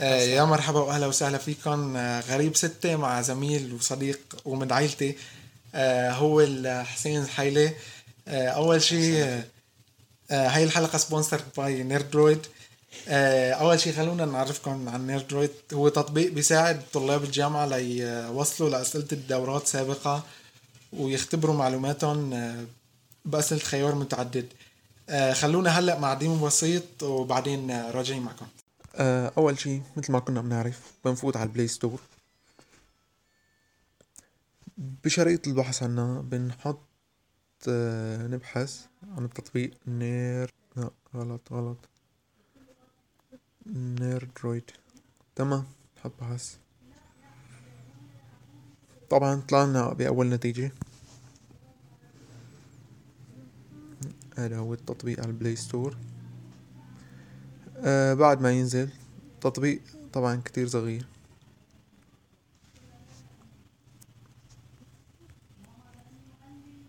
آه يا مرحبا وأهلا وسهلا فيكم آه غريب ستة مع زميل وصديق ومن عائلتي آه هو حسين حيلي آه أول شيء هاي الحلقة sponsored by Nerdroid أول شيء خلونا نعرفكم عن Nerdroid هو تطبيق بيساعد طلاب الجامعة ليوصلوا لأسئلة الدورات سابقة ويختبروا معلوماتهم بأسئلة خيار متعدد. خلونا هلأ مع demo بسيط وبعدين راجعين معكم آه، أول شي مثل ما كنا بنعرف بنفوت على ال Play Store. بشريط البحث عنا بنحط آه، نبحث عن التطبيق. نير لا غلط غلط. Nerdroid تمام نحط بحث. طبعا طلعنا بأول نتيجة. هذا هو التطبيق على ال Play Store. آه بعد ما ينزل تطبيق طبعا كتير صغير.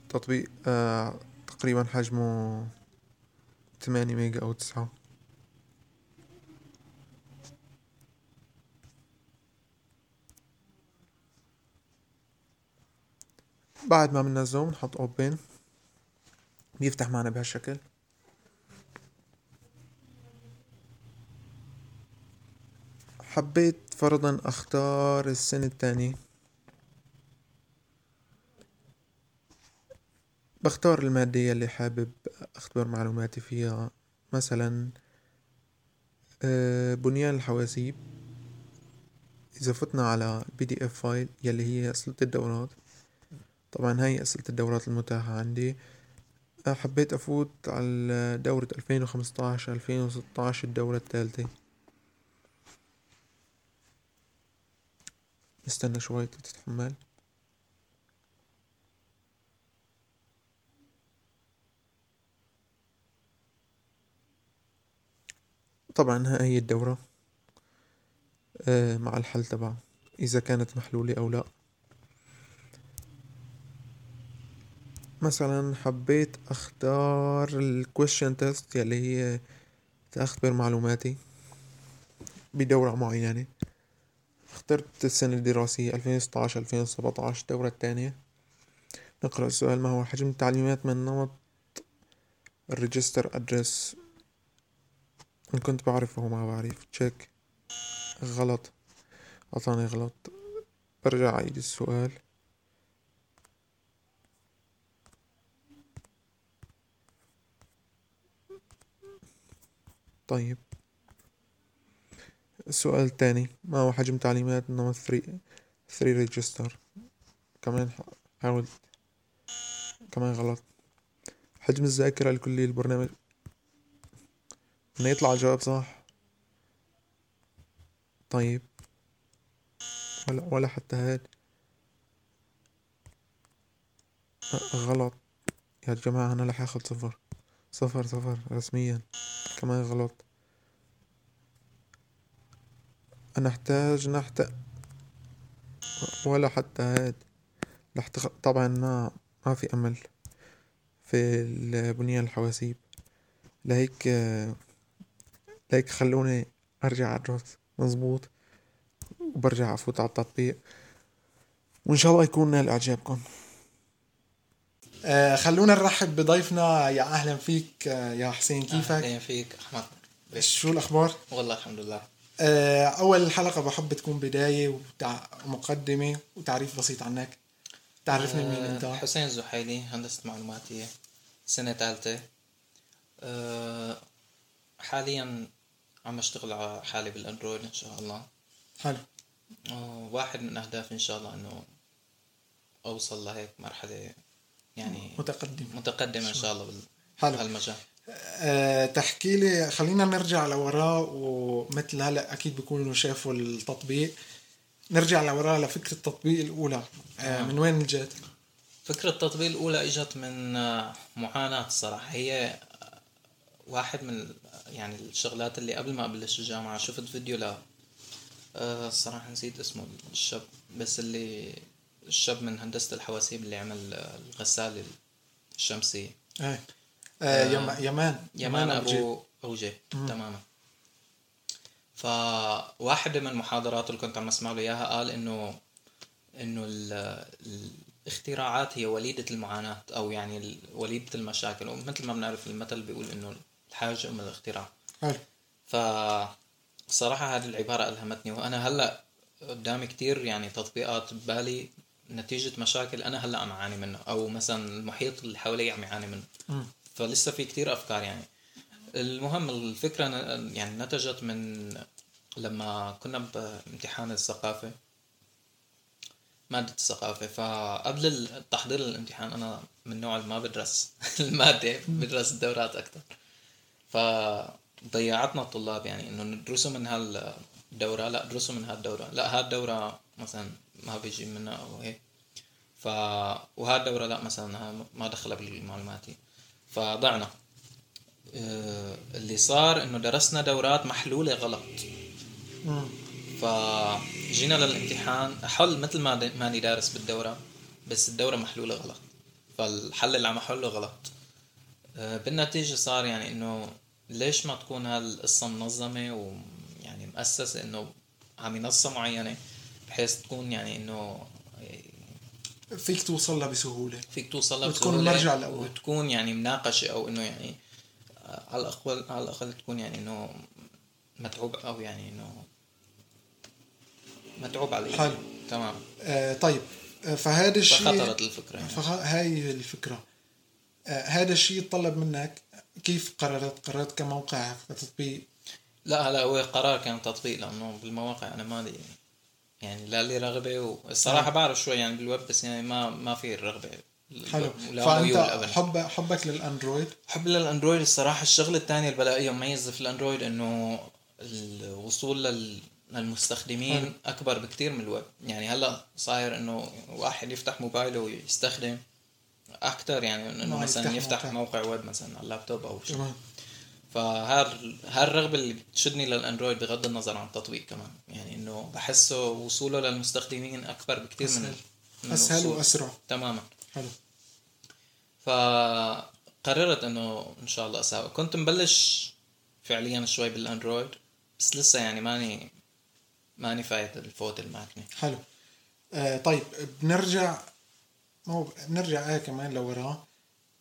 تطبيق آه تقريبا حجمه ثمانية mega أو تسعة. بعد ما بننزله بنحط اوبن بيفتح معنا بهالشكل. حبيت فرضا أختار السنة الثانية. بختار المادة اللي حابب أختبر معلوماتي فيها. مثلا آه، بنيان الحواسيب. إذا فتنا على PDF file يلي هي أسئلة الدورات. طبعا هاي أسئلة الدورات المتاحة عندي. آه، حبيت أفوت على دورة ألفين وخمسطعش ألفين وستطعش الدورة الثالثة. نستنى شوي تتحمل. طبعا هاي الدورة آه، مع الحل تبعها إذا كانت محلولة أو لا. مثلا حبيت أختار ال question test يلي هي تختبر معلوماتي بدورة معينة. اخترت السنة الدراسية 2016 2017 الدورة الثانية نقرأ السؤال ما هو حجم التعليمات من نمط ال register address؟ إن كنت بعرفه ما بعرف. check غلط. أعطاني غلط. برجع أعيد السؤال. طيب. السؤال الثاني ما هو حجم تعليمات نمط 3 3 register كمان حاول. كمان غلط. حجم الذاكرة الكلية للبرنامج إنه يطلع الجواب صح. طيب. ولا ولا حتى هاد. غلط. يا جماعة أنا رح آخد صفر. صفر صفر رسميا. كمان غلط. أنا احتاج نحت ولا حتى هاد. لحت طبعا ما ما في أمل في البنية الحواسيب. لهيك لهيك خلوني أرجع ادرس مزبوط. وبرجع أفوت على التطبيق. وإن شاء الله يكون نال اعجابكم آه خلونا نرحب بضيفنا. يا أهلا فيك آه يا حسين كيفك؟ أهلا فيك أحمد. شو الأخبار؟ والله الحمد لله. أول حلقة بحب تكون بداية ومقدمة وتعريف بسيط عنك. تعرفني مين أنت؟ آه، حسين زحيلي هندسة معلوماتية سنة ثالثة آه، حاليا عم أشتغل على حالي بالأندرويد إن شاء الله. حلو. واحد من اهدافي إن شاء الله إنه أوصل لهيك مرحلة يعني متقدمة. متقدمة إن شاء الله بهالمجال. أه تحكي لي خلينا نرجع لوراء ومثل هلا أكيد بيكونوا شافوا التطبيق. نرجع لوراء لفكرة التطبيق الأولى. أه من وين إجت؟ فكرة التطبيق الأولى إجت من آه، معاناة الصراحة هي آه، واحد من يعني الشغلات اللي قبل ما أبلش الجامعة شفت فيديو ل آه، الصراحة نسيت اسمه الشاب بس اللي الشاب من هندسة الحواسيب اللي عمل الغسالة الشمسية. آه، يمان يمان أبو اوجي تماما. فواحدة من محاضراته اللي كنت عم أسمع له إياها قال إنه إنه ال- الاختراعات هي وليدة المعاناة أو يعني وليدة المشاكل. ومثل ما بنعرف المثل بيقول إنه الحاجة أم الاختراع. حلو. ف صراحة هذه العبارة ألهمتني. وأنا هلأ قدامي كتير يعني تطبيقات ببالي نتيجة مشاكل أنا هلأ عم أعاني منها. أو مثلا المحيط اللي حوالي عم يعاني منه. مم. فلسه في كتير أفكار يعني. المهم الفكرة ن- يعني نتجت من لما كنا بامتحان الثقافة مادة الثقافة. فقبل التحضير للامتحان أنا من نوع ما بدرس المادة بدرس الدورات أكتر. فضيعتنا الطلاب يعني إنه ندرسوا من هالدورة لا درسوا من هالدورة. لا هالدورة مثلا ما بيجي منها أو هيك. ف وهالدورة لا مثلا ما دخلها بالمعلوماتي فضعنا. آه، اللي صار إنه درسنا دورات محلولة غلط. فجينا للامتحان حل مثل ما ماني دارس بالدورة بس الدورة محلولة غلط. فالحل اللي عم أحله غلط. آه، بالنتيجة صار يعني إنه ليش ما تكون هالقصة منظمة ويعني مؤسسة إنه على منصة معينة بحيث تكون يعني إنه فيك توصل لها بسهولة. فيك توصل لها وتكون بسهولة المرجع الأول. وتكون يعني مناقشة أو إنه يعني آه، على الاقل على الأقل تكون يعني إنه متعوب أو يعني إنه متعوب عليه حلو. تمام. آه طيب. آه فهذا الشيء فخطرت الفكرة يعني. فهاي الفكرة. آه هذا الشيء يتطلب منك كيف قررت قررت كموقع كتطبيق لا هلا هو قرار كان تطبيق لأنه بالمواقع أنا مالي يعني لا لي رغبة والصراحة بعرف شوي يعني بالويب بس يعني ما ما في الرغبه حلو. فأنت حب حبك للأندرويد؟ حب للأندرويد الصراحة الشغله الثانية اللي بلاقيها مميزه في الأندرويد إنه الوصول لل للمستخدمين حلو. أكبر بكتير من الويب. يعني هلأ صاير إنه واحد يفتح موبايله ويستخدم أكثر يعني إنه مثلا يفتح يفتح موقع. موقع ويب مثلا على اللابتوب أو شيء. هالرغبة اللي بتشدني للأندرويد بغض النظر عن التطبيق كمان. يعني إنه بحسه وصوله للمستخدمين أكبر بكثير من. من أسهل الوصول. وأسرع. تماما. حلو. فقررت إنه إن شاء الله أساوي. كنت مبلش فعليا شوي بالأندرويد بس لسه يعني ماني ماني فايت الفوت الماكنة حلو. آه طيب بنرجع مو بنرجع آية كمان لورا.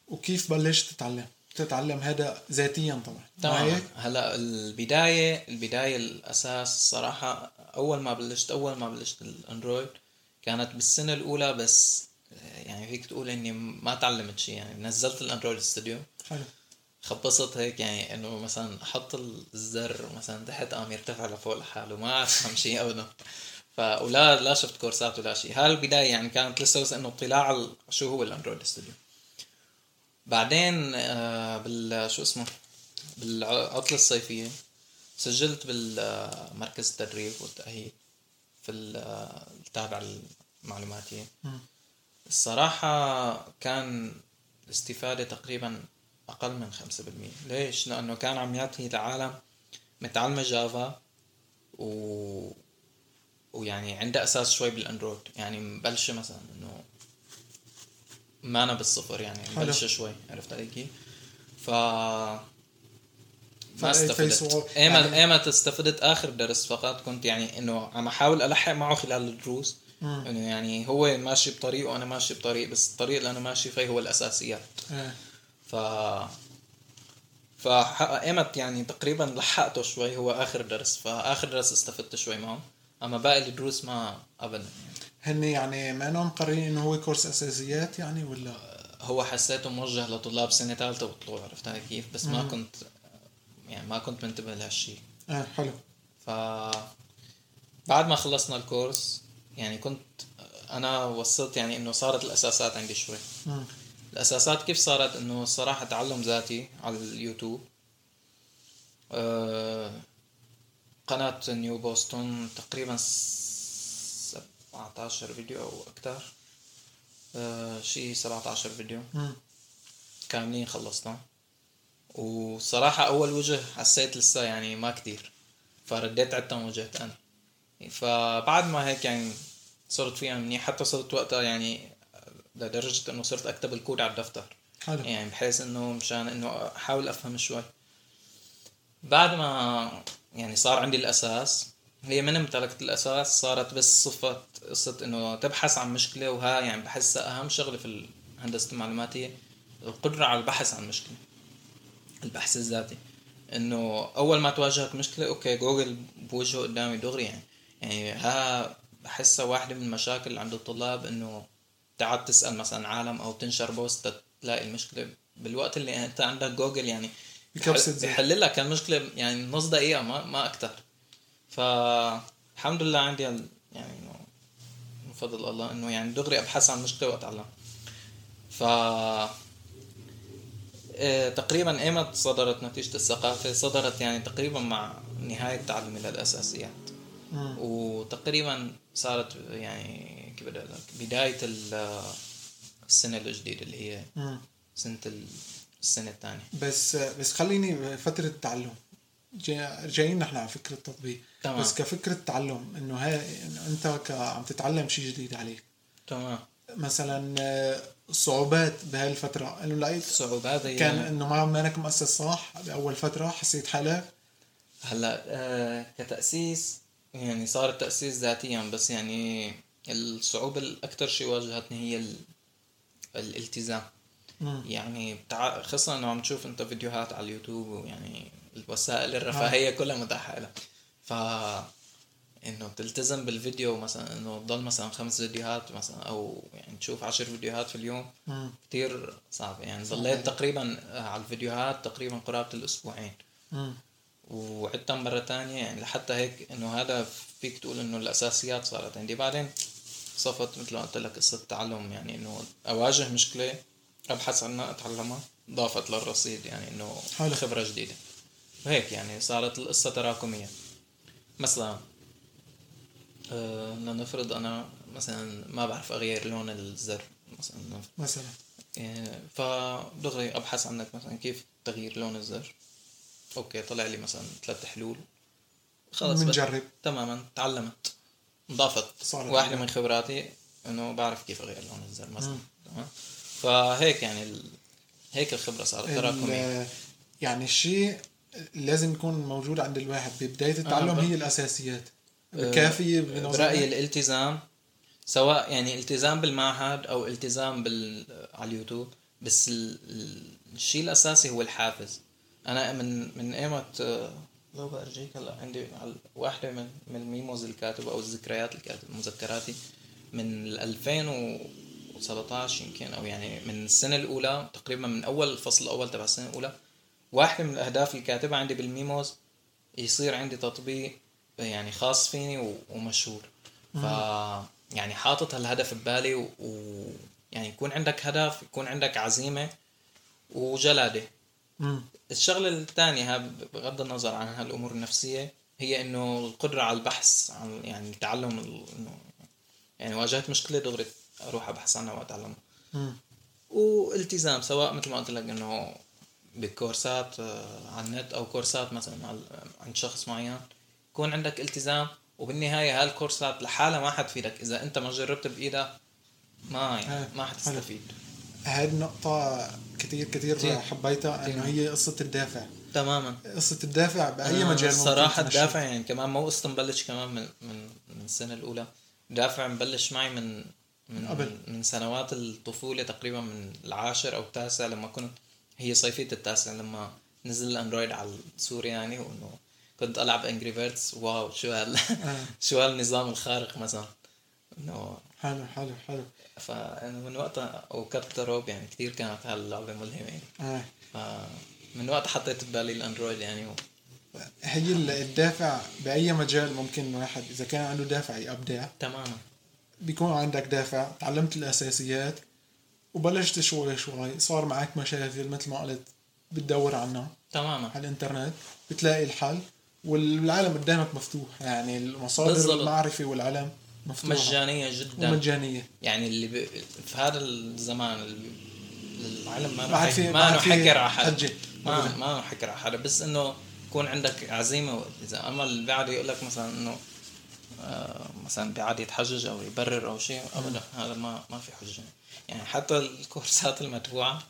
وكيف بلشت تتعلم؟ تتعلم هذا ذاتيا طبعا. ما تمام؟ هلا البداية البداية الأساس الصراحة أول ما بلشت أول ما بلشت الأندرويد كانت بالسنة الأولى بس يعني فيك تقول إني ما تعلمت شيء يعني نزلت الأندرويد استوديو حلو. خبصت هيك يعني إنه مثلا أحط الزر مثلا تحت قام يرتفع لفوق لحاله ما أفهم شيء أبدا ف ولا لا شفت كورسات ولا شيء. هاي البداية يعني كانت لسه بس إنه اطلاع شو هو الأندرويد استوديو بعدين آه، بال شو اسمه بالعطلة الصيفية سجلت بالمركز التدريب والتأهيل في ال- آه، التابع المعلوماتية مم. الصراحة كان الاستفادة تقريبا أقل من خمسة بالمية ليش؟ لأنه كان عم يعطي العالم متعلمة جافا و... ويعني عندها أساس شوي بالأندرويد يعني مبلشة مثلا إنه ما أنا بالصفر يعني. مبلشة شوي عرفت علي كيف؟ ف ما استفدت ايمت يعني- ايمت استفدت آخر درس فقط كنت يعني إنه عم أحاول ألحق معه خلال الدروس. إنه يعني هو ماشي بطريق وأنا ماشي بطريق بس الطريق اللي أنا ماشي فيه هو الأساسيات آه. ف فايمت يعني تقريبا لحقته شوي هو آخر درس فآخر درس استفدت شوي معه أما باقي الدروس ما ابدا يعني. هن يعني ما انهم مقررين إنه هو كورس أساسيات يعني ولا؟ هو حسيته موجه لطلاب سنة ثالثه وطلوع عرفت علي كيف؟ بس ما. كنت يعني ما كنت منتبه لهالشيء آه حلو. ف بعد ما خلصنا الكورس يعني كنت أنا وصلت يعني إنه صارت الأساسات عندي شوي. مم. الأساسات كيف صارت؟ إنه الصراحه تعلم ذاتي على اليوتيوب. أه قناة نيو بوستون تقريبا 17 فيديو أو أكثر شيء 17 فيديو. كاملين خلصنا. وصراحة أول وجه حسيت لسه يعني ما كتير. فرديت عدتهم وجهت أنا. فبعد ما هيك يعني صرت فيها منيح حتى صرت وقتها يعني لدرجة إنه صرت أكتب الكود على الدفتر. حلو. يعني بحيث إنه مشان إنه أحاول أفهم شوي. بعد ما يعني صار عندي الأساس هي من امتلكت الأساس صارت بس صفة قصة إنه تبحث عن مشكلة وها يعني بحسها أهم شغلة في الهندسة المعلوماتية القدرة على البحث عن مشكلة البحث الذاتي. إنه أول ما تواجهك مشكلة okay Google بوجهه قدامي دغري يعني. يعني ها بحسها واحدة من المشاكل عند الطلاب إنه تعال تسأل مثلا عالم أو تنشر بوست تلاقي المشكلة. بالوقت اللي أنت عندك جوجل يعني. بيحل لك المشكلة يعني نص دقيقه ما ما أكثر فالحمد لله عندي ال- يعني إنه من فضل الله إنه يعني دغري ابحث عن مشكلة وأتعلم ف إيه، تقريبا إيمت صدرت نتيجة الثقافة صدرت يعني تقريبا مع نهاية تعلمي للأساسيات مم. وتقريبا صارت يعني كيف بدي أقول لك بداية ال- السنة الجديدة اللي هي مم. سنة ال- السنة الثانية بس بس خليني فترة التعلم جاي- جايين نحن على فكرة التطبيق. تمام. بس كفكرة تعلم إنه هاي إنه أنت عم تتعلم شيء جديد عليك. تمام. مثلا آه، صعوبات بهالفترة إنه لقيت صعوبات هي كان إنه ما مانك مؤسس صح بأول فترة حسيت حالك؟ هلأ آه كتأسيس يعني صار التأسيس ذاتيا بس يعني الصعوبة الأكثر شيء واجهتني هي ال... الالتزام. مم. يعني بتع... خاصة إنه عم تشوف أنت فيديوهات على اليوتيوب ويعني الوسائل الرفاهية كلها متاحة لك ف إنه تلتزم بالفيديو مثلا إنه تضل مثلا خمس فيديوهات مثلا أو يعني تشوف عشر فيديوهات في اليوم مم. كتير صعب. يعني ضليت تقريبا على الفيديوهات تقريبا قرابة الأسبوعين. مم. وعدتها مرة تانية يعني لحتى هيك إنه هذا فيك تقول إنه الأساسيات صارت عندي. بعدين صفت مثل ما قلت لك قصة التعلم يعني إنه أواجه مشكلة أبحث عنها أتعلمها ضافت للرصيد يعني إنه. خبرة جديدة. وهيك يعني صارت القصة تراكمية. مثلا آه لنفرض أنا مثلا ما بعرف أغير لون الزر مثلا. مثلا. يعني فدغري أبحث عنك مثلا كيف تغيير لون الزر. أوكي طلع لي مثلا ثلاث حلول. خلص بنجرب تماما تعلمت. ضافت صارت واحدة. من خبراتي إنه بعرف كيف أغير لون الزر مثلا. تمام؟ فهيك يعني ال... هيك الخبرة صارت تراكمية. ال- يعني الشيء لازم يكون موجود عند الواحد. ببداية التعلم آه، هي الأساسيات. كافية بنظرك؟ برأيي الالتزام سواء يعني التزام بالمعهد أو التزام بال على اليوتيوب بس ال... ال- الشيء الأساسي هو الحافز. أنا من من ايمت آه، لو بارجيك هلا عندي واحدة من من ال memos الكاتبة أو الذكريات الكاتبة مذكراتي من ال 2017 يمكن أو يعني من السنة الأولى تقريبا من أول الفصل الأول تبع السنة الأولى واحدة من الأهداف الكاتبة عندي بال memos يصير عندي تطبيق يعني خاص فيني ومشهور ف يعني حاطط هالهدف ببالي و... و... يعني يكون عندك هدف يكون عندك عزيمة وجلادة مم. الشغلة الثانية بغض النظر عن هالأمور النفسية هي إنه القدرة على البحث عن يعني التعلم ال- إنه يعني واجهت مشكلة دغري أروح أبحث عنها وأتعلمها. والتزام سواء مثل ما قلت لك إنه بكورسات آه، على النت أو كورسات مثلا عند شخص معين يكون عندك التزام وبالنهاية هالكورسات لحالها ما حتفيدك إذا أنت ما جربت بإيدك ما يعني ما حتستفيد هاي النقطة كتير كتير كتير. حبيتها. إنه هي قصة الدافع تماما قصة الدافع بأي آه، مجال الصراحة. الدافع يعني كمان مو قصة مبلش كمان من من من السنة الأولى دافع مبلش معي من من قبل. من سنوات الطفولة تقريبا من العاشر أو التاسع لما كنت هي صيفية التاسع لما نزل الأندرويد على سوريا يعني وإنه كنت ألعب Angry Birds wow شو هال آه. شو هالنظام الخارق مثلا. إنه حلو حلو حلو. فأنا من وقتها وكت روب يعني كثير كانت هاللعبة ملهمة يعني. آه. فمن وقتها حطيت ببالي الأندرويد يعني و... هي ال- الدافع بأي مجال ممكن واحد إذا كان عنده دافع يبدع تماما. بيكون عندك دافع تعلمت الأساسيات وبلشت شوي شوي صار معك مشاكل مثل ما قلت بتدور عنها. تماما. على الإنترنت بتلاقي الحل والعالم قدامك مفتوح يعني المصادر بالضبط. المعرفة والعلم مفتوحة. مجانية جدا. ومجانية. يعني اللي ب... في هذا الزمان اللي... العلم ما ما عاد له في- حك- ما حكر على حدا. ما. ما له حكر على حدا بس إنه يكون عندك عزيمة إذا اما اللي بعد يقول لك مثلا إنه آه مثلا بيعاد يتحجج أو يبرر أو شيء ابدا. هذا ما ما في حجة. يعني حتى الكورسات المدفوعة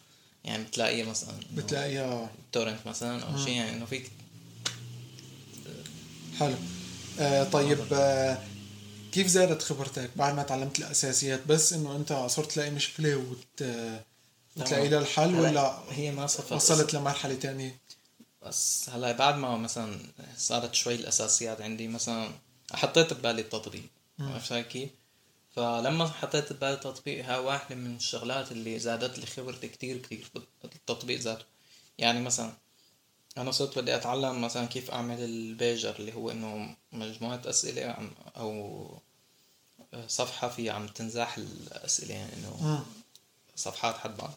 يعني بتلاقيها مثلا بتلاقيها. تورنت مثلا أو شيء يعني إنه فيك حلو. آه طيب آه كيف زادت خبرتك بعد ما تعلمت الأساسيات؟ بس إنه أنت صرت تلاقي مشكلة وت... وتلاقي لها الحل ولا هي ما صفت وصلت لمرحلة تانية؟ بس هلا بعد ما مثلا صارت شوي الأساسيات عندي مثلا حطيت ببالي التطبيق. عرفت كيف؟ فلما حطيت ببالي التطبيق ها واحدة من الشغلات اللي زادت لي خبرتي كتير كتير التطبيق ذاته. يعني مثلا أنا صرت بدي أتعلم مثلا كيف أعمل البيجر اللي هو إنه مجموعة أسئلة عم أو صفحة في عم تنزاح الأسئلة يعني إنه مم. صفحات حد بعض.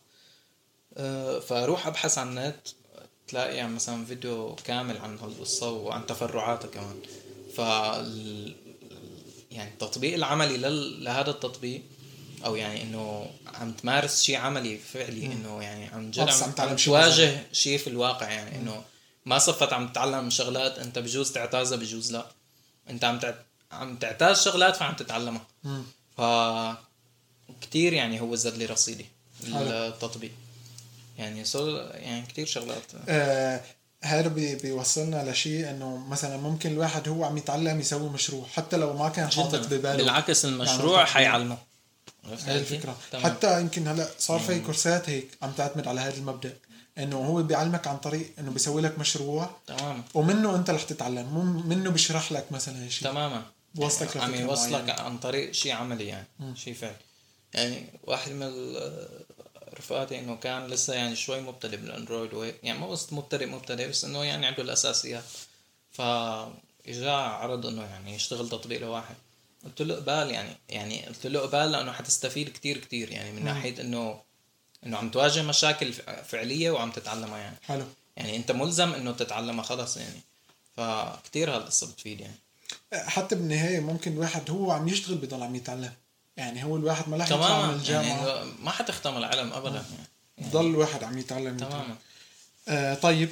أه، فأروح أبحث عن النت تلاقي يعني مثلا فيديو كامل عن هالقصة وعن تفرعاتها كمان. ف يعني التطبيق العملي. لهذا التطبيق أو يعني إنه عم تمارس شيء عملي فعلي إنه يعني عم جد عم تواجه شيء في الواقع يعني إنه ما صفت عم تتعلم شغلات أنت بجوز تعتازها بجوز لا أنت عم تعت... عم تعتاز شغلات فعم تتعلمها. ف كتير يعني هو زاد لي رصيدي. التطبيق يعني صار يعني كتير شغلات آه هذا بي بيوصلنا لشيء إنه مثلا ممكن الواحد هو عم يتعلم يسوي مشروع حتى لو ما كان حاطط بباله. بالعكس يعني المشروع. حيعلمه. هاي كيف؟ الفكرة. تمام. حتى يمكن هلأ صار في كورسات هيك عم تعتمد على هذا المبدأ إنه هو بيعلمك عن طريق إنه بيسوي لك مشروع تماما ومنه أنت رح تتعلم مو منه بيشرح لك مثلا شيء. تماما. بوصلك عم لفكرة يوصلك. عن طريق شيء عملي يعني شيء فعلي. يعني واحد من رفقاتي إنه كان لسه يعني شوي مبتدئ بالأندرويد وهيك يعني مو بس مبتدئ مبتدئ بس إنه يعني عنده الأساسيات. فاجا عرض إنه يعني يشتغل تطبيق لواحد. قلت له قبال يعني يعني قلت له قبال لأنه حتستفيد كتير كتير. يعني من ناحية إنه إنه عم تواجه مشاكل فعلية وعم تتعلمها يعني. حلو. يعني أنت ملزم إنه تتعلمها خلص يعني. فكتير هالقصه بتفيد يعني. حتى بالنهاية ممكن الواحد هو عم يشتغل بضل عم يتعلم. يعني هو الواحد ما رح يطلع من تماما الجامعة. يعني ما حتختم العلم ابدا. يعني ضل الواحد عم يتعلم تماما. آه طيب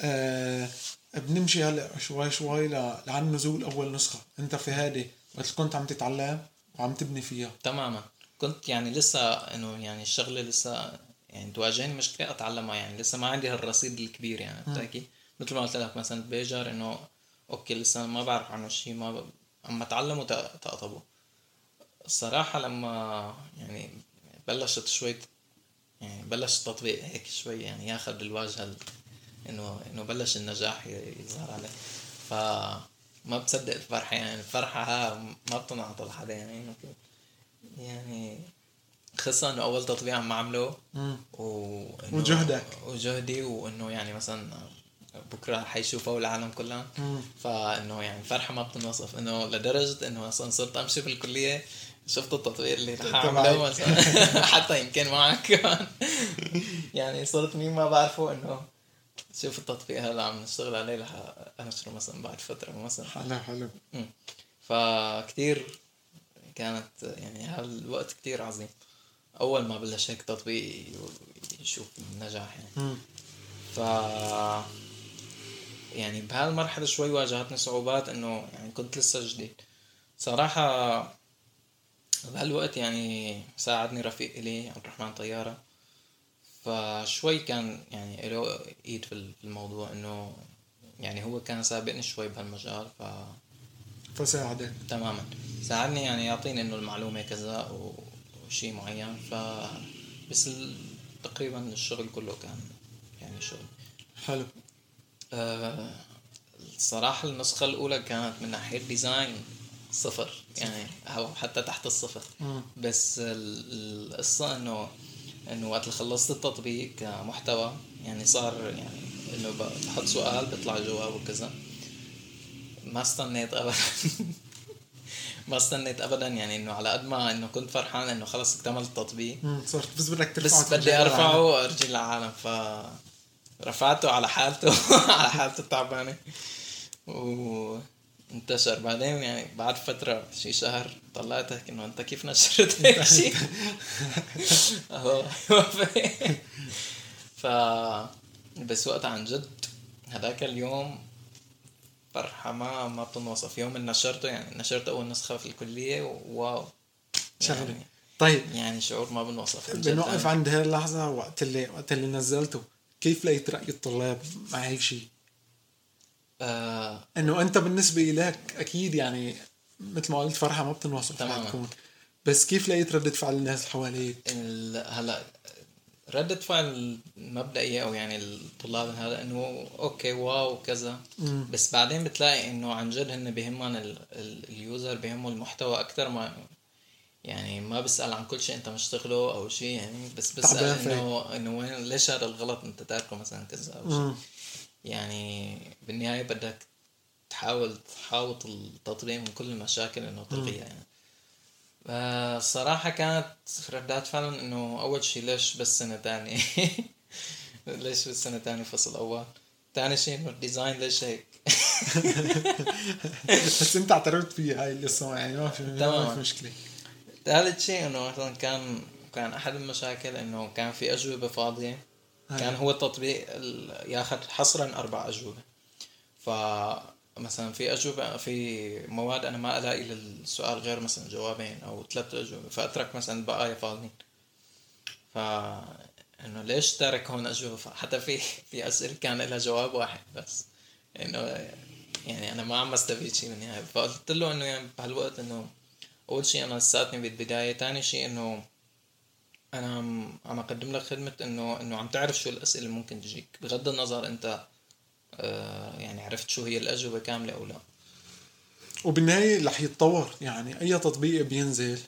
آه بنمشي هلأ شوي شوي لعن نزول أول نسخة. أنت في هذه مثل كنت عم تتعلم وعم تبني فيها. تماما. كنت يعني لسه إنه يعني الشغلة لسه يعني تواجهني مشكله أتعلمها يعني. لسه ما عندي هالرصيد الكبير يعني. بتحكي؟ مثل ما قلت لك مثلا البيجر إنه okay لسه ما بعرف عنه شيء ما ب... أما أتعلمه تق- تقطبه الصراحة لما يعني بلشت شوي يعني بلش التطبيق هيك شوي يعني ياخذ الواجهة ال- إنه إنه بلش النجاح يظهر عليه ف ما بتصدق الفرحة يعني الفرحة ها ما بتنعطى لحدا يعني يعني خصوصا إنه أول تطبيق عم. و... إنه- وجهدك. وجهدي وإنه يعني مثلا بكرة حيشوفوا العالم كلها. فإنه يعني الفرحه ما بتنوصف إنه لدرجة إنه مثلا صرت أمشي في الكليه شفت التطبيق اللي رح أعمله. مثلا حتى يمكن معك. كمان يعني صرت مين ما بعرفه إنه شوف التطبيق هذا عم نشتغل عليه رح أنشره مثلا بعد فترة مثلا. حلو حلو. فكتير كانت يعني هالوقت كتير عظيم. أول ما بلش هيك تطبيق يشوف النجاح يعني. ف يعني بهالمرحلة شوي واجهتني صعوبات إنه يعني كنت لسه جديد. صراحة بهالوقت يعني ساعدني رفيق إلي عبد الرحمن طيارة. فشوي كان يعني له إيد في الموضوع إنه يعني هو كان سابقني شوي بهالمجال ف فساعدك. تماما. ساعدني يعني يعطيني إنه المعلومة كذا و- وشي معين ف بس تقريبا الشغل كله كان يعني شغل. حلو. آه، الصراحة النسخة الأولى كانت من ناحية design صفر. يعني أو حتى تحت الصفر. بس ال- القصة إنه إنه وقت اللي خلصت التطبيق كمحتوى يعني صار يعني إنه ب- بحط سؤال بيطلع جواب وكذا. ما استنيت أبدا. ما استنيت أبدا. يعني إنه على قد ما إنه كنت فرحان إنه خلص اكتمل التطبيق. صرت بس بدك ترفعه بس بدي أرفعه وأرجي للعالم. ف رفعته على حالته. على حالته التعبانة. وانتشر بعدين يعني بعد فترة شي شهر طلعت هيك انه انت كيف نشرت هيك شيء اهو ف بس وقتها عن جد هذاك اليوم فرحة ما ما بتنوصف. يوم اللي نشرته يعني نشرت أول نسخة في الكلية wow. شغلة. يعني, طيب. يعني شعور ما بنوصف. بنوقف عند هاي اللحظة وقت اللي وقت اللي نزلته. كيف لقيت رأي الطلاب؟ مع هيك شيء؟ آه إنه أنت بالنسبة لك أكيد يعني مثل ما قلت فرحة ما بتنوصف تماماً. بس كيف لقيت ردة فعل الناس اللي حواليك؟ ال- هلا ردة فعل المبدئية أو يعني الطلاب هذا إنه okay wow كذا مم. بس بعدين بتلاقي إنه عن جد هن ال- اليوزر بيهمه المحتوى أكثر ما يعني ما بسأل عن كل شيء أنت مشتغله أو شيء يعني بس بسأل. انه إنه وين ليش هذا الغلط أنت تاركه مثلا كذا أو شيء. يعني بالنهاية بدك تحاول تحاوط التطبيق من كل المشاكل إنه تلغيها يعني. الصراحة كانت ردات فعلا إنه أول شيء ليش بس سنة تانية؟ ليش بس سنة تانية فصل أول؟ تاني شيء إنه الديزاين ليش هيك؟ بس أنت اعترفت فيه هاي القصة يعني ما في ما. في مشكلة. ثالث شيء إنه مثلا كان كان أحد المشاكل إنه كان في أجوبة فاضية. هاي. كان هو التطبيق ال- ياخذ حصرا أربع أجوبة. ف مثلا في أجوبة في مواد أنا ما ألاقي للسؤال غير مثلا جوابين أو ثلاث أجوبة فأترك مثلا البقايا فاضيين ف انه ليش تارك هون أجوبة؟ حتى في في أسئلة كان لها جواب واحد بس. إنه يعني أنا ما عم استفيد شيء من النهاية فقلت له إنه يعني بهالوقت إنه أول شيء أنا لساتني بالبداية ثاني شيء إنه أنا عم عم أقدم لك خدمة انه إنه عم تعرف شو الأسئلة اللي ممكن تجيك بغض النظر أنت آه يعني عرفت شو هي الأجوبة كاملة أو لا. وبالنهاية رح يتطور يعني أي تطبيق بينزل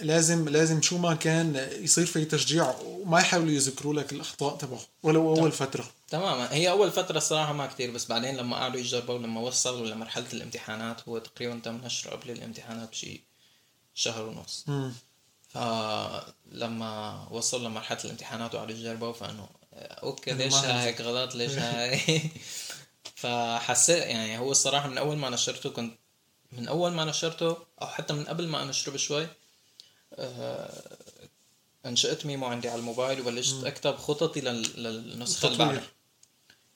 لازم لازم شو ما كان يصير في تشجيع وما يحاولوا يذكروا لك الأخطاء تبعه ولو أول فترة. تماما. هي أول فترة الصراحه ما كتير بس بعدين لما قعدوا يجربوا لما وصلوا لمرحلة الامتحانات هو تقريبا تم نشره قبل الامتحانات بشي شهر ونص. مم. فلما وصل لمرحلة الامتحانات وقعدوا يجربوا فأنه أوكي إنه ليش هيك غلط ليش هاي؟ فحسيت يعني هو الصراحة من أول ما نشرته كنت من أول ما نشرته أو حتى من قبل ما أنشره بشوي آه، أنشأت memo عندي على الموبايل وبلشت أكتب خططي لل- للنسخة اللي. بعدها.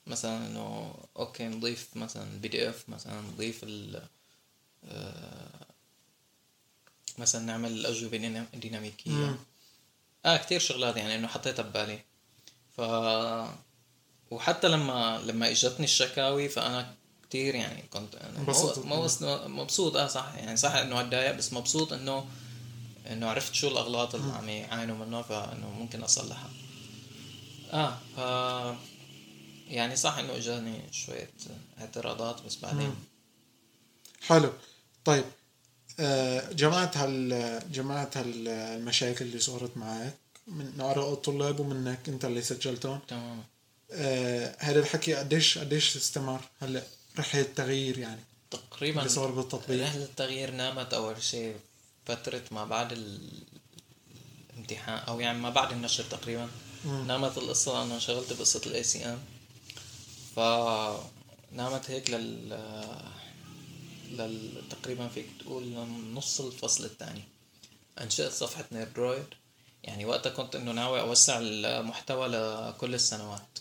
مثلا إنه okay نضيف مثلا PDF مثلا نضيف ال آه، مثلا نعمل الاجوبه دينا- ديناميكية. مم. آه كتير شغلات يعني إنه حطيتها ببالي. ف وحتى لما لما إجتني الشكاوي فأنا كتير يعني كنت أنا انبسطت. مو- مبسوط. آه صح. يعني صح إنه اتضايق بس مبسوط انه إنه عرفت شو الأغلاط اللي عم يعانوا منها فإنه ممكن أصلحها. آه ف يعني صح إنه إجاني شوية اعتراضات بس بعدين. حلو. طيب جمعت هال جمعت هالمشاكل اللي صارت معك من آراء الطلاب ومنك انت اللي سجلتهم. تمام. آه، هذا الحكي قديش قديش استمر؟ هلا رحلة التغيير يعني تقريبا اللي صار بالتطبيق. رحلة التغيير نامت أول شيء فترة ما بعد ال- الامتحان أو يعني ما بعد النشر تقريبا. مم. نامت القصة لأنه انشغلت بقصة ال ACM فنامت هيك لل لل تقريبا فيك تقول نص الفصل الثاني. أنشأت صفحة Nerdroid يعني وقتها كنت إنه ناوي أوسع المحتوى لكل السنوات.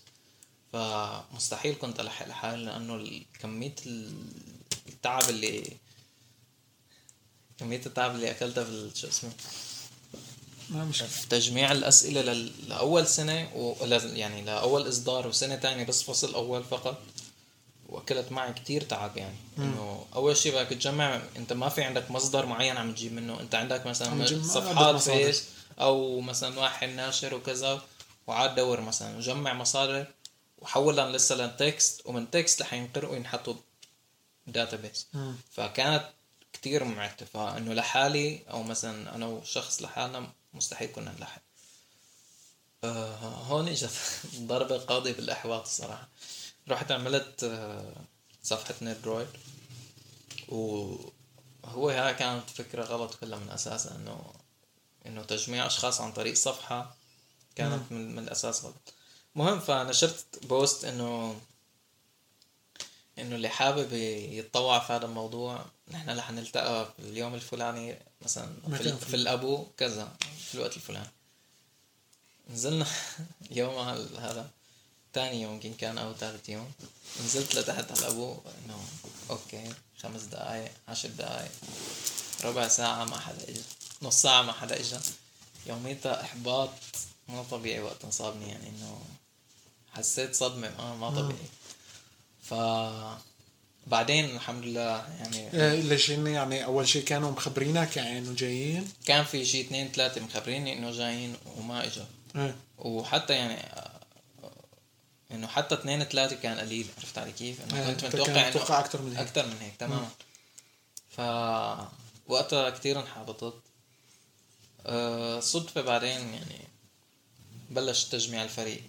فمستحيل كنت ألحق لحالي لأنه كمية ال- التعب اللي كمية التعب اللي أكلتها في شو اسمه؟ ما مشكلة. في تجميع الأسئلة لأول سنة و... يعني لأول إصدار وسنة تانية بس فصل أول فقط. وأكلت معي كتير تعب يعني. إنه أول شيء بدك تجمع أنت ما في عندك مصدر معين عم تجيب منه. أنت عندك مثلا صفحات. فيس أو مثلا واحد ناشر وكذا وعاد دور مثلا. وجمع مصادر وحولهم لسه ل text ومن text رح ينقرأوا ينحطوا database. فكانت كتير ممعتة فإنه لحالي أو مثلا أنا وشخص لحالنا مستحيل كنا نلحق. آه هون إجت ضربة قاضية بالاحباط الصراحة. رحت عملت آه صفحة نيردرويد وهو هاي كانت فكرة غلط كلها من أساسها إنه إنه تجميع أشخاص عن طريق صفحة كانت من, من الأساس غلط. مهم فنشرت بوست إنه إنه اللي حابب يتطوع في هذا الموضوع نحن رح نلتقى في اليوم الفلاني مثلا في, في الأبو كذا في الوقت الفلاني. نزلنا يوم هال- هذا. تاني يوم يمكن كان أو ثالث يوم. نزلت لتحت على الأبو إنه أوكي خمس دقايق عشر دقايق ربع ساعة ما حدا اجى نص ساعة ما حدا اجى يوميتها إحباط مو طبيعي وقت انصابني يعني إنه حسيت صدمة ما طبيعي. ف بعدين الحمد لله يعني آه، ليش يعني أول شيء كانوا مخبرينك؟ يعني إنه جايين؟ كان في شي اثنين ثلاثة مخبريني إنه جايين وما اجوا إيه. وحتى يعني إنه حتى اثنين ثلاثة كان قليل عرفت علي كيف؟ إنه إيه، كنت متوقع كان إنه متوقع أكتر من هيك. أكثر من هيك تماما ف وقتها كثير انحبطت أه صدفة بعدين يعني بلش تجميع الفريق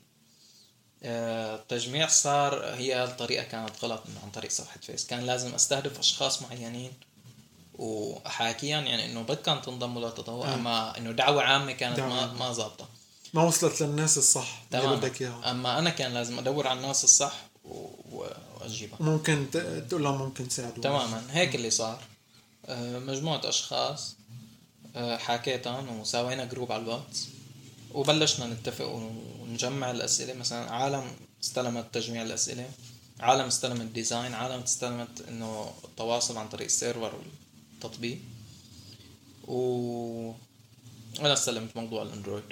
أه التجميع صار هي الطريقة كانت غلط عن طريق صفحة فيس كان لازم أستهدف أشخاص معينين واحاكيهم يعني إنه بدكم تنضموا للتطوع آه. أما إنه دعوة عامة كانت دعوة ما. ما ظابطة ما وصلت للناس الصح اللي بدك إياها. أما أنا كان لازم أدور على الناس الصح و... وأجيبها. ممكن ت- تقول لهم ممكن تساعدوا تماما. هيك اللي صار. آه، مجموعة أشخاص آه، حكيتهم وسوينا group على الواتس وبلشنا نتفق ونجمع الأسئلة. مثلا عالم استلمت تجميع الأسئلة عالم استلمت design عالم استلمت إنه التواصل عن طريق ال server والتطبيق. و أنا استلمت موضوع الأندرويد.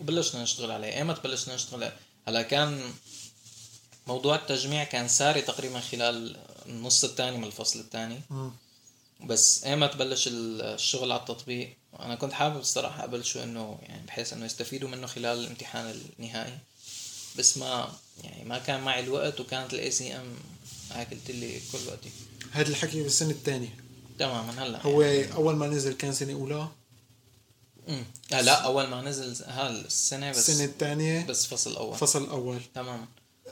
وبلشنا نشتغل عليه. ايمت بلشنا نشتغل عليه. هلا كان موضوع التجميع كان ساري تقريبا خلال النص الثاني من الفصل الثاني. بس ايمت تبلش الشغل على التطبيق أنا كنت حابب الصراحة ابلشه إنه يعني بحيث إنه يستفيدوا منه خلال الامتحان النهائي. بس ما يعني ما كان معي الوقت وكانت ال ACM اكلت لي كل وقتي. هذا الحكي بالسنة الثانية. تماما هلا هو أول ما نزل كان سنة أولى؟ امم آه لا أول ما نزل هالسنه بس السنة الثانية. بس فصل اول الفصل الأول. تماما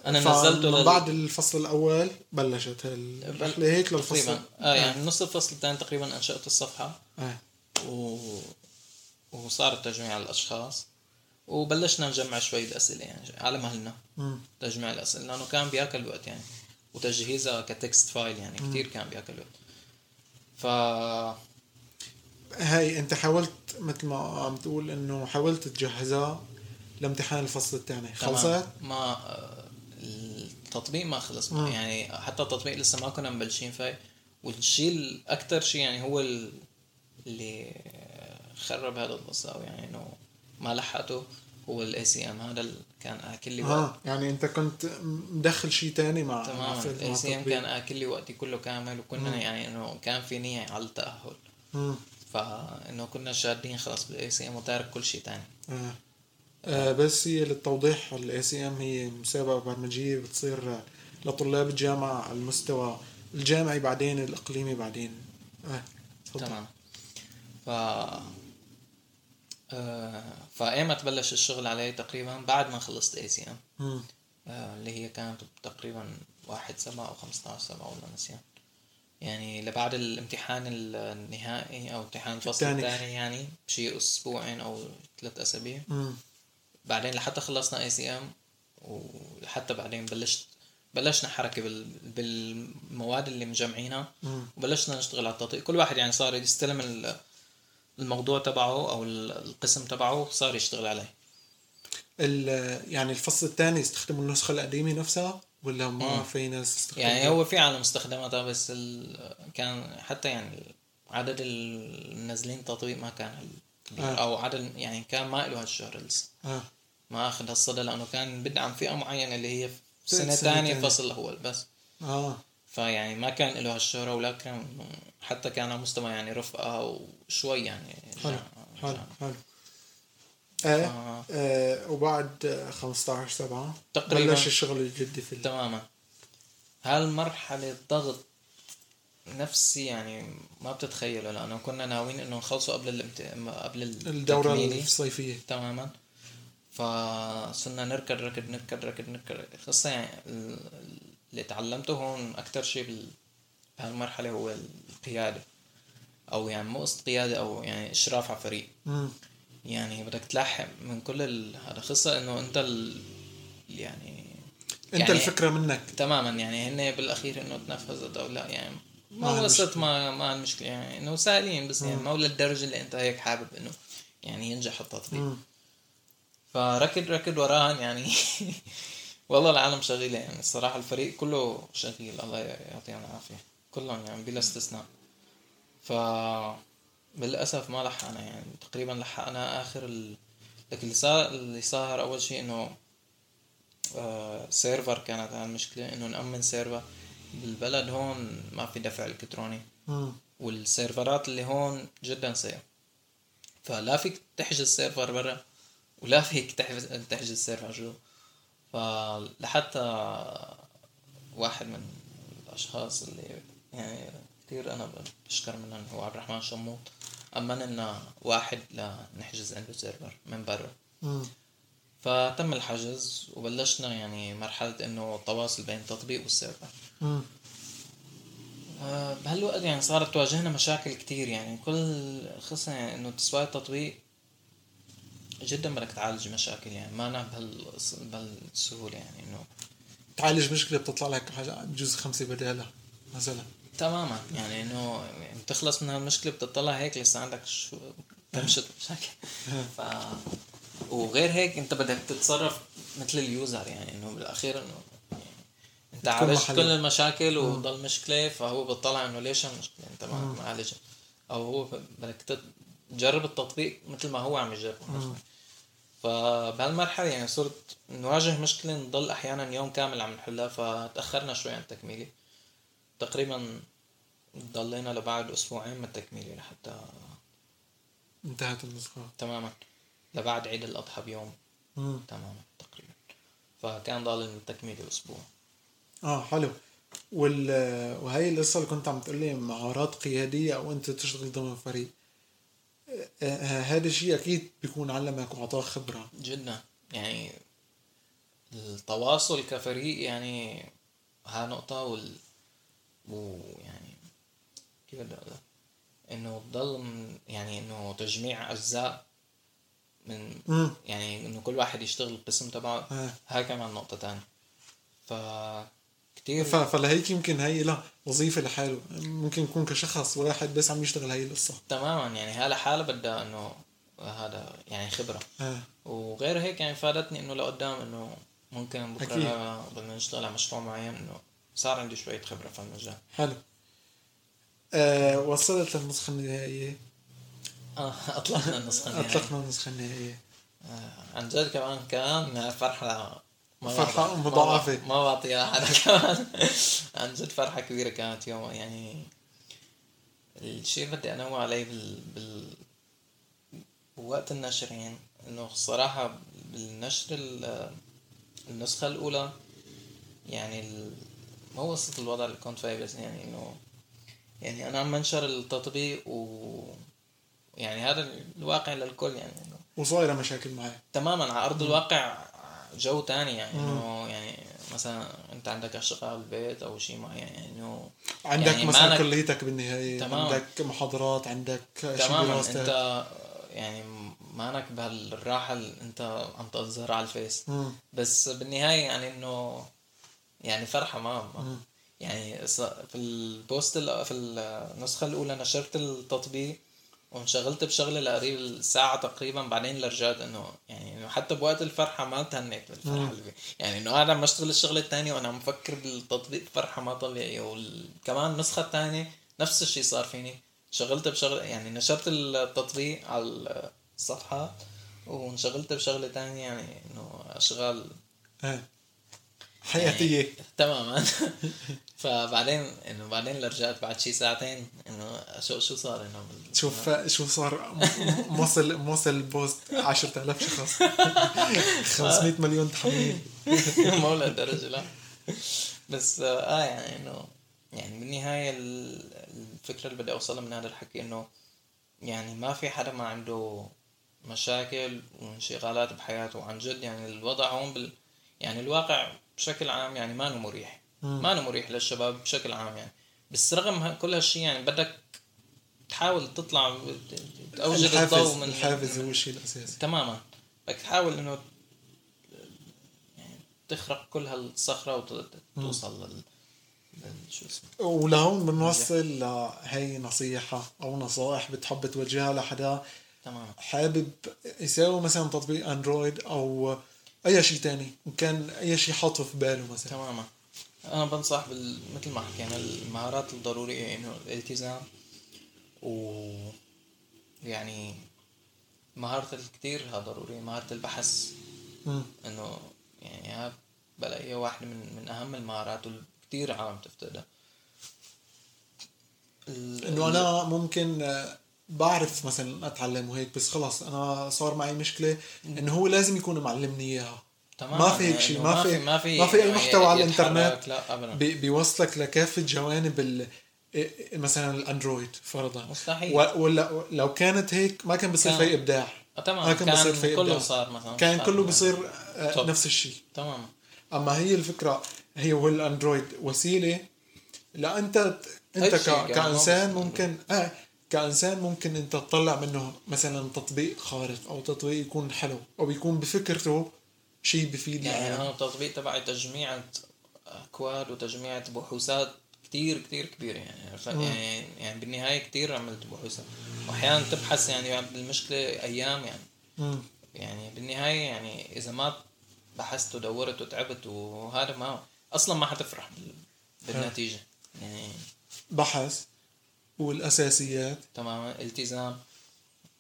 أنا نزلته لل... بعد الفصل الأول بلشت الرحلة هيك للفصل. تقريبا. آه يعني نص الفصل الثاني تقريبا انشات الصفحة. آه. و... وصار التجميع على الأشخاص. وبلشنا نجمع شوية أسئلة يعني على مهلنا. مم. تجميع الأسئلة لأنه كان بيأكل وقت يعني. وتجهيزها ك text file يعني كتير كان بيأكل وقت. ف هاي انت حاولت مثل ما عم تقول انه حاولت تجهزها لامتحان الفصل الثاني. تمام. خلصت؟ ما آه، التطبيق ما خلص. مم. يعني حتى التطبيق لسه ما كنا مبلشين فيه. والشيء الأكثر شيء يعني هو ال- اللي خرب هذا القصة أو يعني إنه ما لحقته هو ال ACM هذا كان آكل لي وقت. آه يعني أنت كنت مدخل شيء تاني مع مع ال ACM. كان آكل لي وقتي كله كامل. وكنا يعني إنه كان في نية على التأهل. مم. فإنه كنا شادين خلاص بال ACM وتارك كل شيء تاني آه. آه بس هي للتوضيح ال ACM هي مسابقة برمجية بتصير آه، لطلاب الجامعة على المستوى الجامعي بعدين الإقليمي بعدين تفضل. تمام ف آه فأيمت بلش الشغل عليه تقريبا بعد ما خلصت ACM. اللي هي كانت تقريبا واحد سبعة خمسة عشر سبعة ولا نسيان يعني لبعد الامتحان النهائي أو امتحان الفصل الثاني. الثاني يعني بشي أسبوعين أو ثلاث أسابيع مم. بعدين لحتى خلصنا ACM ولحتى بعدين بلشت بلشنا حركة بال... بالمواد اللي مجمعينها. وبلشنا نشتغل على التطبيق كل واحد يعني صار يستلم ال- الموضوع تبعه أو ال- القسم تبعه صار يشتغل عليه ال- يعني الفصل الثاني استخدموا النسخة القديمه نفسها ولا ما مم. في ناس استخدموا يعني هو في عالم استخدمتها بس ال... كان حتى يعني عدد النازلين تطبيق ما كان كبير آه. أو عدد يعني كان ما له هالشهر لسه آه ما أخذ هالصدى لأنه كان بدعم فئة معينة اللي هي سنة. ثانية فصل اول بس آه فيعني ما كان له هالشهرة ولكن حتى كان على مستوى يعني رفقة وشوي يعني حلو جا- حلو جا. حلو آه. آه. آه. وبعد آه، 15 7 تقريباً. بلش الشغل الجدي في تماما هالمرحلة ضغط نفسي يعني ما بتتخيله لأنه كنا ناويين إنه نخلصه قبل الامت... قبل الدورة. الصيفية تماما فصرنا نركض ركض نركض ركض نركض خاصة يعني ال- اللي تعلمته هون أكتر شيء. بهالمرحلة هو القيادة أو يعني مو قصة قيادة أو يعني إشراف على فريق. يعني بدك تلحق من كل ال... هذا خاصة إنه أنت ال... يعني أنت يعني الفكرة منك تماما يعني هن بالأخير إنه تنفذت أو لا يعني ما مشكلة. ما ما المشكلة يعني إنه سائلين بس يعني. ما للدرجة اللي أنت هيك حابب إنه يعني ينجح التطبيق. فركض ركض وراهن يعني والله العالم شغيلة يعني الصراحة الفريق كله شغيل الله يعطيهم العافية كلهم يعني بلا استثناء ف بالأسف ما لحقنا يعني تقريبا لحقنا آخر ال... لكن اللي صار اللي صار أول شيء إنه آه server كانت المشكلة إنه نأمن server بالبلد هون ما في دفع إلكتروني. والسيرفرات اللي هون جدا سيئة. فلا فيك تحجز server برا ولا فيك تحجز تحجز server جوا. فلحتى واحد من الأشخاص اللي يعني كثير أنا بشكر منهم هو عبد الرحمن شموط أمن لنا واحد لنحجز عنده server من برا. فتم الحجز وبلشنا يعني مرحلة إنه التواصل بين التطبيق وال server. آه، بهالوقت يعني صارت تواجهنا مشاكل كتير يعني. كل خصوصا يعني إنه تسويق التطبيق جدا بدك تعالج مشاكل يعني. ما أنا بهال بهالسهولة يعني إنه تعالج مشكلة بتطلع لك حاجة بجوز خمسة بدالها مثلا. تماما. يعني إنه يعني تخلص من هالمشكلة بتطلع هيك لسه عندك شو تمشط مشاكل ف وغير هيك أنت بدك تتصرف مثل اليوزر. يعني إنه بالأخير إنه يعني أنت عالجت. كل المشاكل وضل مشكلة فهو بيطلع إنه ليش المشكلة أنت ما معالجها أو هو بدك تجرب التطبيق مثل ما هو عم يجرب. فبهالمرحله يعني صرت نواجه مشكلة نضل أحيانا يوم كامل عم نحلها فتأخرنا شوي عن التكميلة. تقريبا ضلينا لبعد أسبوعين من التكميله لحتى انتهت النسخة. تماما. لبعد عيد الأضحى بيوم. مم. تماما تقريبا. فكان ضال التكميله أسبوع آه حلو. وال وهي القصة اللي كنت عم تقول لي مهارات قيادية أو أنت تشتغل ضمن فريق. آه، آه، هذا الشيء أكيد بيكون علمك وأعطاك خبرة. جدا. يعني التواصل كفريق يعني ها نقطة وال ويعني كيف بدي أقول إنه تضل يعني إنه تجميع أجزاء من. يعني إنه كل واحد يشتغل القسم تبعه آه. هاي كمان نقطة تانية ف كتير ف- فلهيك يمكن هي لا وظيفة لحاله ممكن يكون كشخص واحد بس عم يشتغل هي القصة تماما يعني هاي لحالها بدها إنه هذا يعني خبرة آه. وغير هيك يعني فادتني إنه لقدام إنه ممكن بكرة بدنا نشتغل على مشروع معين إنه صار عندي شوية خبرة في المجال. حلو. آه وصلت للنسخة النهائية؟ آه أطلقنا النسخة النهائية. أطلقنا النسخة النهائية. آه عن جد كمان كان فرحة ما فرحة بعطي- مضاعفة. ما بعطيها حدا كمان. عن جد فرحة كبيرة كانت يوم يعني الشيء اللي بدي انوه عليه بال, بال... بوقت النشر يعني إنه الصراحة بالنشر ال- النسخة الأولى يعني ال... ما وصلت الوضع اللي كنت فيه بس يعني إنه يعني أنا عم منشر التطبيق و يعني هذا الواقع للكل يعني إنه وصايرة مشاكل معي. تماما على أرض الواقع جو تاني يعني إنه يعني مثلا أنت عندك اشغال بالبيت أو شيء معين يعني إنه عندك يعني مثلا كليتك بالنهاية تمام. عندك محاضرات عندك تماما. أنت يعني مانك بهالراحة اللي أنت عم تظهرها على الفيس. مم. بس بالنهاية يعني إنه يعني فرحة ما, ما يعني في ال post ال- في النسخة الأولى نشرت التطبيق وانشغلت بشغله لقريب الساعة تقريبا بعدين اللي رجعت إنه يعني إنه حتى بوقت الفرحة ما تهنيت بالفرحة اللي. يعني إنه أنا عم أشتغل الشغلة الثانية وأنا عم بفكر بالتطبيق فرحة ما طبيعية وكمان النسخة الثانية نفس الشيء صار فيني شغلت بشغلة يعني نشرت التطبيق على الصفحات وانشغلت بشغلة تانية يعني إنه أشغال آه. حياتية. يعني تماما. فبعدين إنه بعدين رجعت بعد شي ساعتين إنه شو شو صار إنه شوف شو صار؟ موصل موصل البوست 10000 شخص. 500 مليون تحميل. مو لهالدرجة لا. بس آه يعني إنه يعني بالنهاية ال- الفكرة اللي بدي أوصلها من هذا الحكي إنه يعني ما في حدا ما عنده مشاكل وانشغالات بحياته. عن جد يعني الوضع هون بال يعني الواقع بشكل عام يعني ما مريح. ما مريح للشباب بشكل عام يعني. بس رغم كل هالشيء يعني بدك تحاول تطلع توجد الضوء من الحافز هو الشيء الأساسي. تماما. بدك تحاول إنه يعني تخرق كل هالصخرة وتوصل لل... شو اسمه؟ ولهون بنوصل لهي نصيحة أو نصائح بتحب توجهها لحدا. تماما. حابب يساوي مثلا تطبيق أندرويد أو أي شيء تاني؟ إن كان أي شيء حاطه في باله مثلا. تماما. أنا بنصح بال... مثل ما حكينا المهارات الضرورية إنه الالتزام و يعني مهارة الكتير ها ضرورية. مهارة البحث. إنه يعني ها بلا هي واحدة من من أهم المهارات وكتير عالم تفتقدها ال- إنه أنا ممكن بعرف مثلا أتعلم وهيك بس خلص أنا صار معي مشكلة إنه هو لازم يكون معلمني إياها تمام ما في هيك يعني شيء ما في ما في ما في أي يعني محتوى على الإنترنت لا ابدا بيوصلك لكافة جوانب ال مثلا الأندرويد فرضا مستحيل. ولا لو كانت هيك ما كان بصير في إبداع آه، تمام ما كان كان بصير في كله إبداع صار مثلا كان صار كله يعني. بصير آه، طب. نفس الشيء تمام أما هي الفكرة هي هو الاندرويد وسيله لا أنت. كان كإنسان. ممكن آه كانسان ممكن انت تطلع منه مثلا تطبيق خارق أو تطبيق يكون حلو أو يكون بفكرته شيء بفيد يعني العالم أنا التطبيق تبعي تجميعة أكواد وتجميعة بحوثات كتير كتير كبيرة يعني؟ يعني يعني بالنهاية كتير عملت بحوثات. واحيانا تبحث يعني بالمشكلة أيام يعني. مم. يعني بالنهاية يعني إذا ما بحثت ودورت وتعبت وهذا ما أصلا ما حتفرح بال- بالنتيجة. يعني بحث. والأساسيات. تماما التزام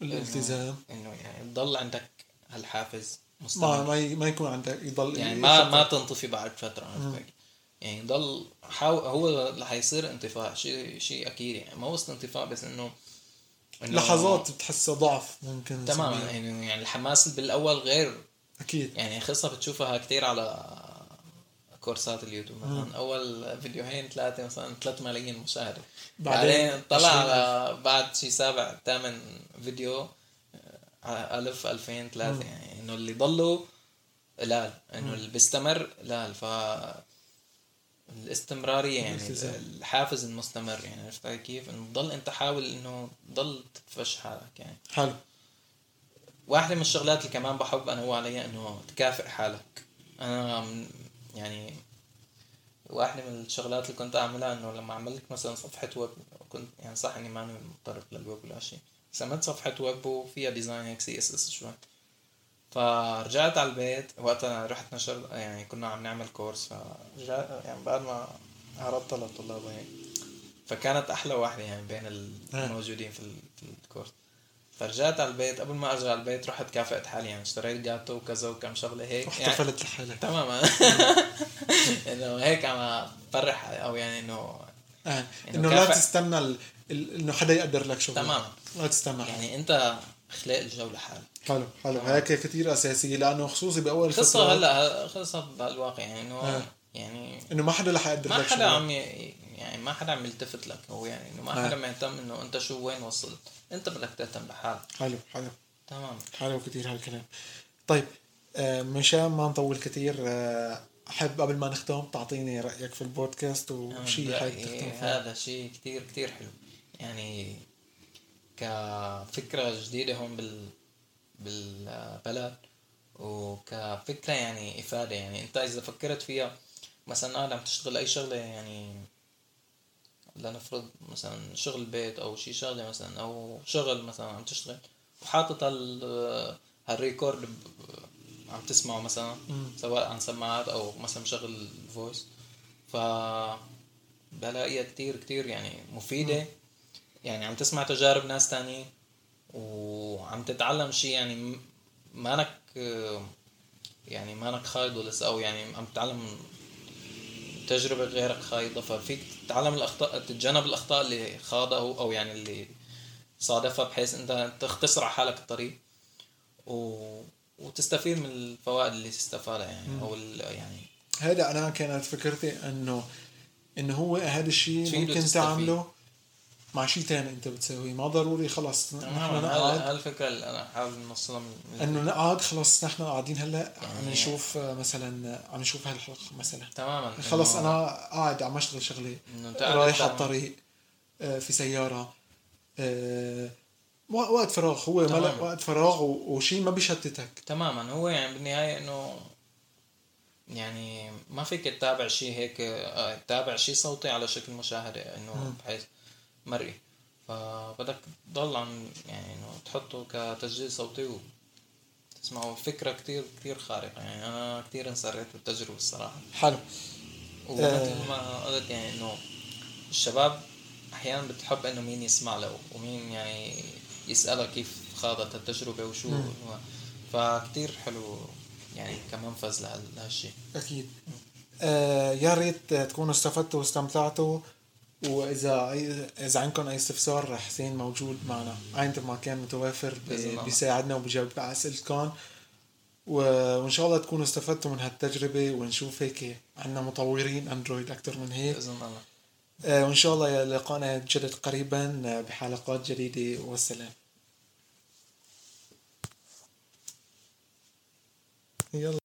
الالتزام. انه يعني تضل عندك هالحافز مستمر. ما ما يكون عندك يضل يعني ما. ما تنطفي بعد فترة؟ يعني ضل حاول هو رح يصير انطفاء. شيء شيء أكيد يعني. ما وصل انطفاء بس انه إنه- لحظات بتحسها ضعف ممكن تماما. يعني يعني الحماس بالأول غير. أكيد. يعني خصها بتشوفها كتير على كورسات اليوتيوب مثلا. أول فيديوهين ثلاثة مثلا 3 ملايين مشاهدة. بعدين طلع 20,000. على بعد شي سابع ثامن فيديو آه، ألف ألفين ثلاثة. يعني إنه اللي ضلوا قلال إنه اللي بيستمر قلال ف الاستمرارية يعني. الحافز المستمر. يعني عرفت كيف؟ إنه تضل أنت حاول إنه تضل تدفش حالك يعني. حلو. واحدة من الشغلات اللي كمان بحب أنوه عليها إنه تكافئ حالك. أنا يعني واحدة من الشغلات اللي كنت أعملها إنه لما عملت مثلا صفحة ويب كنت يعني صح إني ماني متطرف للويب ولا شيء بس عملت صفحة ويب وفيها design هيك CSS شوي. فرجعت على البيت وقتها رحت نشر يعني كنا عم نعمل course فرجعت يعني بعد ما عرضتها للطلاب وهيك. فكانت أحلى واحدة يعني بين الموجودين في ال- في ال course فرجعت على البيت قبل ما أرجع على البيت رحت كافئت حالي يعني اشتريت جاتو وكذا وكم شغلة هيك يعني احتفلت لحالك تماما إنه هيك عم أفرح أو يعني إنه آه. إنه لا. تستنى ال... ال... إنه حدا يقدر لك شغل تماما لا تستنى يعني يعني أنت خلق الجو لحالك حلو حلو. هيك كثير اساسيه لأنه خصوصي بأول قصة فترة هلأ قصة بهالواقع يعني إنه آه. يعني إنه ما حدا رح يقدر ما لك حدا شغل. عم ي- يعني ما حدا عم يلتفت لك هو يعني إنه ما آه. حدا مهتم إنه أنت شو وين وصلت. أنت بدك تهتم لحالك. حلو حلو. تمام. حلو كثير هالكلام. طيب آه، مشان ما نطول كثير آه، أحب قبل ما نختم تعطيني رأيك في البودكاست وشيء حابب تختم فيه. هذا شيء كتير كتير حلو. يعني كفكرة جديدة هون بال بالبلد وكفكرة يعني إفادة. يعني أنت إذا فكرت فيها مثلا قاعد عم تشتغل أي شغلة يعني لنفرض مثلا شغل بيت أو شي شغلة مثلا أو شغل مثلا عم تشتغل وحاطط هال هال record عم تسمعه مثلا سواء عن سماعات أو مثلا مشغل voice ف بلاقيها كتير كتير يعني مفيدة. يعني عم تسمع تجارب ناس تانيين وعم تتعلم شيء يعني مانك يعني مانك خايض لسه أو يعني عم تتعلم تجربة غيرك خايضة ففيك تتعلم الأخطاء تتجنب الأخطاء اللي خاضها هو أو يعني اللي صادفها بحيث أنت تختصر على حالك الطريق و... وتستفيد من الفوائد اللي تستفادها يعني أو ال... يعني هذا أنا كانت فكرتي إنه إنه هو هذا الشيء ممكن. تعمله مع شيء تاني أنت بتسويه. ما ضروري خلص نحن تماما نقعد. هالفكرة اللي أنا حابب نوصلها من إنه نقعد خلص نحن قاعدين هلأ عم نشوف آه، مثلا عم نشوف هالحلقة مثلا. تماما. خلص أنا قاعد عم أشتغل شغلة رايح على الطريق آه، في سيارة آه، وق- وقت فراغ. هو تمام. ملأ وقت فراغ وشيء ما بيشتتك. تماما. هو يعني بالنهاية إنه يعني ما فيك تتابع شيء هيك تتابع شيء صوتي على شكل مشاهدة إنه بحيث مرئي. فبدك تضل عم يعني إنه تحطه كتسجيل صوتي وتسمعه فكرة كتير كتير خارقة. يعني أنا كتير انسريت بالتجربة الصراحة. حلو. ومثل ما قلت يعني إنه الشباب أحيانا بتحب إنه مين يسمع له ومين يعني يسألها كيف خاضت التجربة وشو هو. فكتير حلو يعني كمنفذ لهال- لهالشيء أكيد. آه يا ريت تكونوا استفدتوا واستمتعتوا. وإذا إذا عندكم أي استفسار حسين موجود معنا. عينته ما كان متوافر. بيساعدنا وبجاوب على أسئلتكم. وإن شاء الله تكونوا استفدتوا من هالتجربة ونشوف هيك عندنا مطورين أندرويد أكثر من هيك. بإذن الله. آه وإن شاء الله لقانا جدد قريبا آه، بحلقات جديدة. والسلام. يلا.